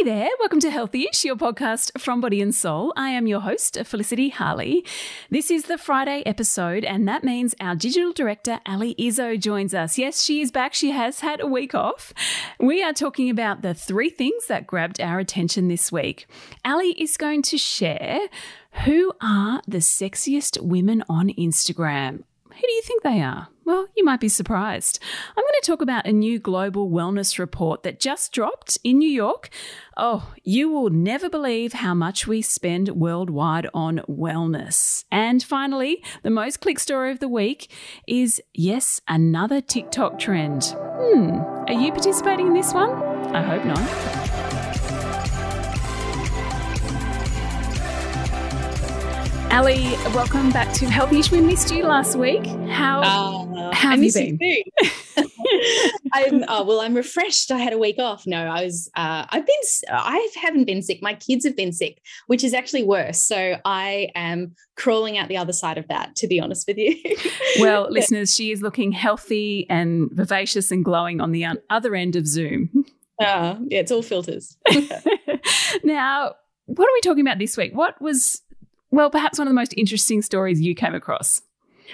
Hey there, welcome to Healthyish, your podcast from Body and Soul. I am your host, Felicity Harley. This is the Friday episode, and that means our digital director, Ali Izzo, joins us. Yes, she is back. She has had a week off. We are talking about the three things that grabbed our attention this week. Ali is going to share who are the sexiest women on Instagram. Who do you think they are? Well, you might be surprised. I'm going to talk about a new global wellness report that just dropped in New York. Oh, you will never believe how much we spend worldwide on wellness. And finally, the most click story of the week is yes, another TikTok trend. Hmm, are you participating in this one? I hope not. Ali, welcome back to Healthyish. We missed you last week. How, uh, how have you been? I'm oh, well. I'm refreshed. I had a week off. No, I was. Uh, I've been. I haven't been sick. My kids have been sick, which is actually worse. So I am crawling out the other side of that. To be honest with you. well, listeners, she is looking healthy and vivacious and glowing on the other end of Zoom. Uh, yeah, it's all filters. now, what are we talking about this week? What was well, perhaps one of the most interesting stories you came across.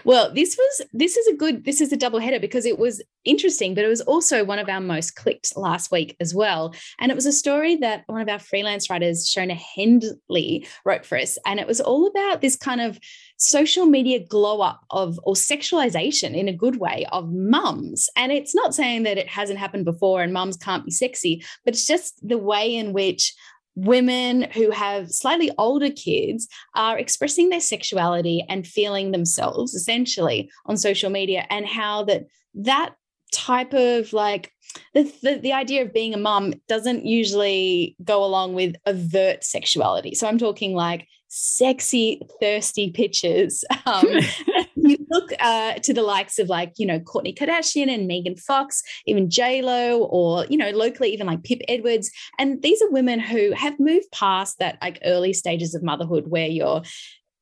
Well, this was this is a good this is a double header because it was interesting, but it was also one of our most clicked last week as well. And it was a story that one of our freelance writers, Shona Hendley, wrote for us, and it was all about this kind of social media glow up of or sexualization in a good way of mums. And it's not saying that it hasn't happened before and mums can't be sexy, but it's just the way in which women who have slightly older kids are expressing their sexuality and feeling themselves essentially on social media and how that that type of like the, the, the idea of being a mom doesn't usually go along with overt sexuality. So i'm talking like sexy thirsty pictures um, you look uh, to the likes of like, you know, Kourtney Kardashian and Megan Fox, even J-Lo, or, you know, locally, even like Pip Edwards. And these are women who have moved past that like early stages of motherhood where you're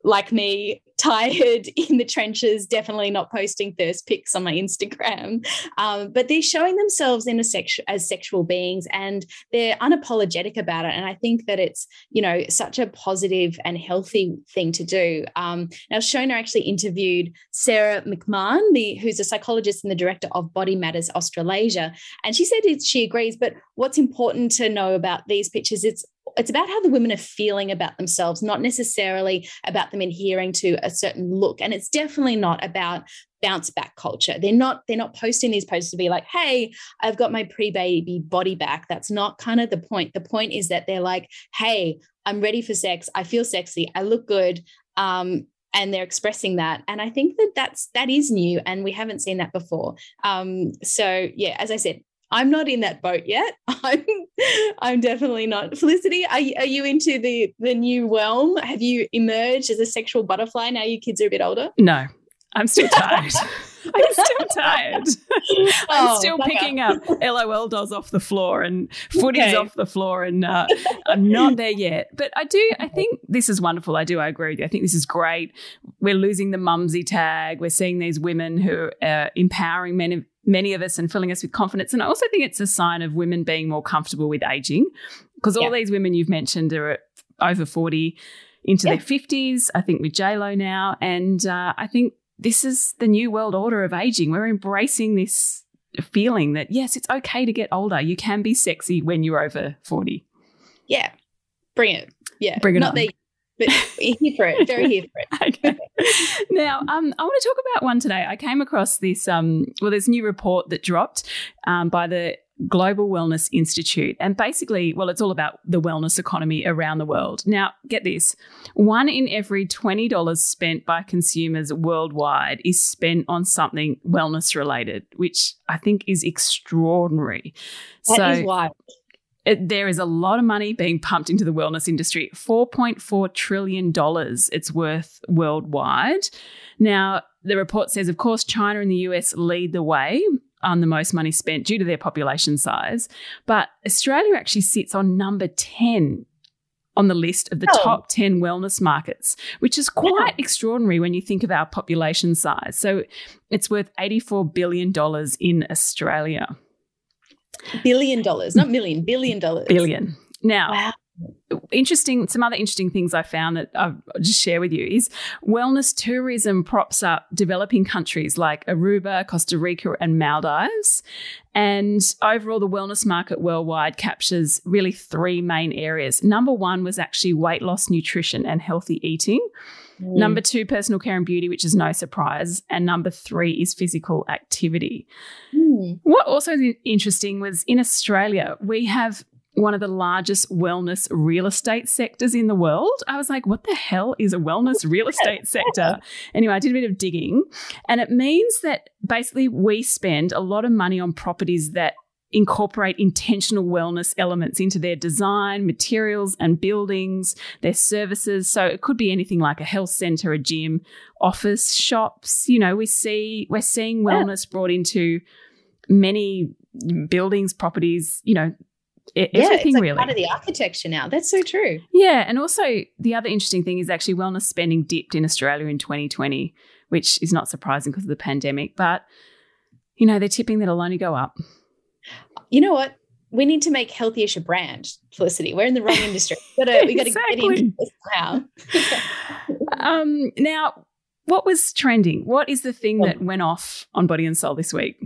like me, tired in the trenches, definitely not posting thirst pics on my Instagram. Um, but they're showing themselves in a as sexual beings and they're unapologetic about it. And I think that it's, you know, such a positive and healthy thing to do. Um, now, Shona actually interviewed Sarah McMahon, the, who's a psychologist and the director of Body Matters Australasia. And she said she agrees, but what's important to know about these pictures, it's it's about how the women are feeling about themselves, not necessarily about them adhering to a certain look. And it's definitely not about bounce back culture. They're not they're not posting these posts to be like, "Hey, I've got my pre-baby body back." That's not kind of the point. The point is that they're like, "Hey, I'm ready for sex. I feel sexy. I look good." Um, and they're expressing that and i think that that's that is new and we haven't seen that before um, so yeah as i said I'm not in that boat yet. I'm I'm definitely not. Felicity, are you, are you into the the new realm? Have you emerged as a sexual butterfly now your kids are a bit older? No. I'm still tired. I'm still tired. I'm oh, still picking up LOL dolls off the floor and footies okay. off the floor, and uh, I'm not there yet. But I do. I think this is wonderful. I do. I agree with you. I think this is great. We're losing the mumsy tag. We're seeing these women who are empowering men many of us and filling us with confidence. And I also think it's a sign of women being more comfortable with aging because all these women you've mentioned are over 40 into yeah. their 50s, I think with JLo now. And uh, I think this is the new world order of aging. We're embracing this feeling that, yes, it's okay to get older. You can be sexy when you're over 40. Yeah. Bring it. Yeah. Bring it Not on. The- but here for it, very here for it. okay. Now, um, I want to talk about one today. I came across this. Um, well, there's a new report that dropped um, by the Global Wellness Institute. And basically, well, it's all about the wellness economy around the world. Now, get this one in every $20 spent by consumers worldwide is spent on something wellness related, which I think is extraordinary. That so, is wild it, there is a lot of money being pumped into the wellness industry. $4.4 trillion it's worth worldwide. Now, the report says, of course, China and the US lead the way on the most money spent due to their population size. But Australia actually sits on number 10 on the list of the oh. top 10 wellness markets, which is quite yeah. extraordinary when you think of our population size. So it's worth $84 billion in Australia. Billion dollars, not million, billion dollars. Billion. Now, Wow. Interesting some other interesting things i found that i'll just share with you is wellness tourism props up developing countries like aruba costa rica and maldives. And overall the wellness market worldwide captures really three main areas. Number one was actually weight loss nutrition and healthy eating. Mm. number two personal care and beauty which is no surprise. And number three is physical activity. Mm. what also is interesting was in Australia, we have one of the largest wellness real estate sectors in the world. I was like, what the hell is a wellness real estate sector? Anyway, I did a bit of digging, and it means that basically we spend a lot of money on properties that incorporate intentional wellness elements into their design, materials, and buildings, their services. So it could be anything like a health center, a gym, office, shops. You know, we see we're seeing wellness brought into many buildings, properties, you know, Yeah, everything it's like really. part of the architecture now. That's so true. yeah. And also, the other interesting thing is actually wellness spending dipped in Australia in 2020, which is not surprising because of the pandemic. But, you know, they're tipping that it'll only go up. You know what? We need to make Healthyish a brand, Felicity. We're in the wrong industry. We gotta, we got to get Exactly. into this now. Um, now, what was trending? What is the thing that went off on Body and Soul this week?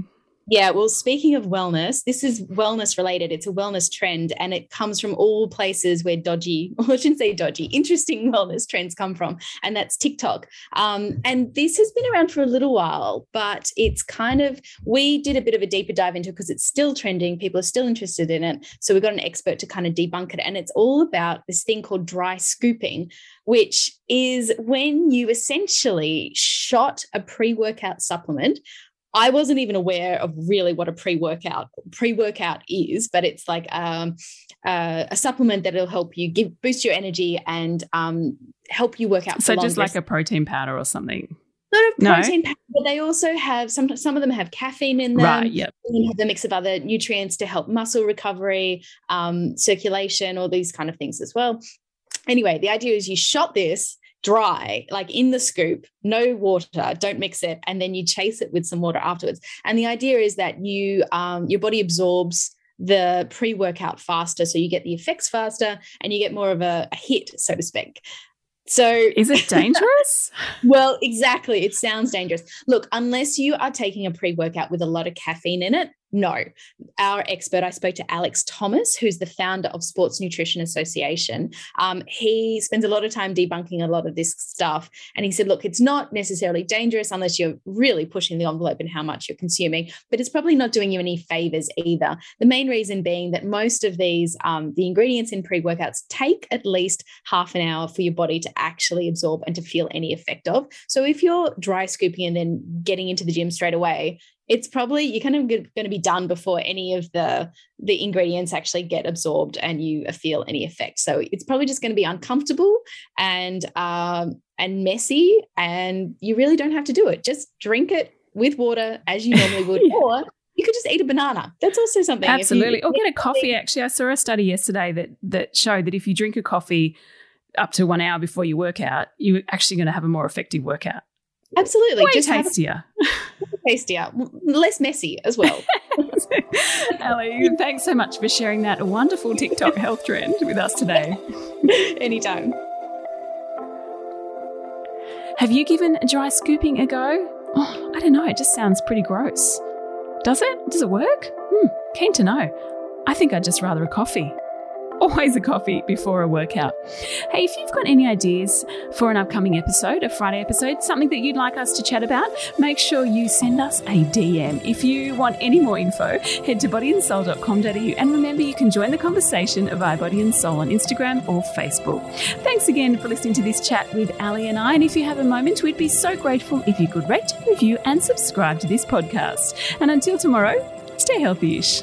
Yeah, well, speaking of wellness, this is wellness related. It's a wellness trend, and it comes from all places where dodgy, or I shouldn't say dodgy, interesting wellness trends come from, and that's TikTok. Um, and this has been around for a little while, but it's kind of, we did a bit of a deeper dive into it because it's still trending. People are still interested in it. So we got an expert to kind of debunk it. And it's all about this thing called dry scooping, which is when you essentially shot a pre workout supplement I wasn't even aware of really what a pre-workout pre-workout is, but it's like um, uh, a supplement that'll help you give boost your energy and um, help you work out. So, just like a protein powder or something. sort of No. protein, powder, but they also have some. Some of them have caffeine in them. right. Yep. You have the mix of other nutrients to help muscle recovery, um, circulation, all these kind of things as well. Anyway, the idea is you shot this dry, like in the scoop, no water, don't mix it, and then you chase it with some water afterwards. And the idea is that you um, your body absorbs the pre-workout faster, so you get the effects faster, and you get more of a, a hit, so to speak. So Is it dangerous? well, exactly. It sounds dangerous. Look, unless you are taking a pre workout with a lot of caffeine in it, no. Our expert, I spoke to Alex Thomas, who's the founder of Sports Nutrition Association. Um, he spends a lot of time debunking a lot of this stuff. And he said, look, it's not necessarily dangerous unless you're really pushing the envelope in how much you're consuming, but it's probably not doing you any favors either. The main reason being that most of these, um, the ingredients in pre workouts take at least half an hour for your body to actually absorb and to feel any effect of. So if you're dry scooping and then getting into the gym straight away, it's probably you're kind of going to be done before any of the the ingredients actually get absorbed and you feel any effect. So it's probably just going to be uncomfortable and um, and messy, and you really don't have to do it. Just drink it with water as you normally would, Yeah. or you could just eat a banana. That's also something. If you- Absolutely. Or get a coffee. Actually, I saw a study yesterday that that showed that if you drink a coffee up to one hour before you work out, you're actually going to have a more effective workout. Absolutely, Way just tastier. tastier, less messy as well. Ali, thanks so much for sharing that wonderful TikTok health trend with us today. Anytime. Have you given dry scooping a go? Oh, I don't know. It just sounds pretty gross. Does it? Does it work? Hmm, keen to know. I think I'd just rather a coffee. Always a coffee before a workout. Hey, if you've got any ideas for an upcoming episode, a Friday episode, something that you'd like us to chat about, make sure you send us a DM. If you want any more info, head to bodyandsoul.com.au and remember you can join the conversation via Body and Soul on Instagram or Facebook. Thanks again for listening to this chat with Ali and I. And if you have a moment, we'd be so grateful if you could rate, review, and subscribe to this podcast. And until tomorrow, stay healthy ish.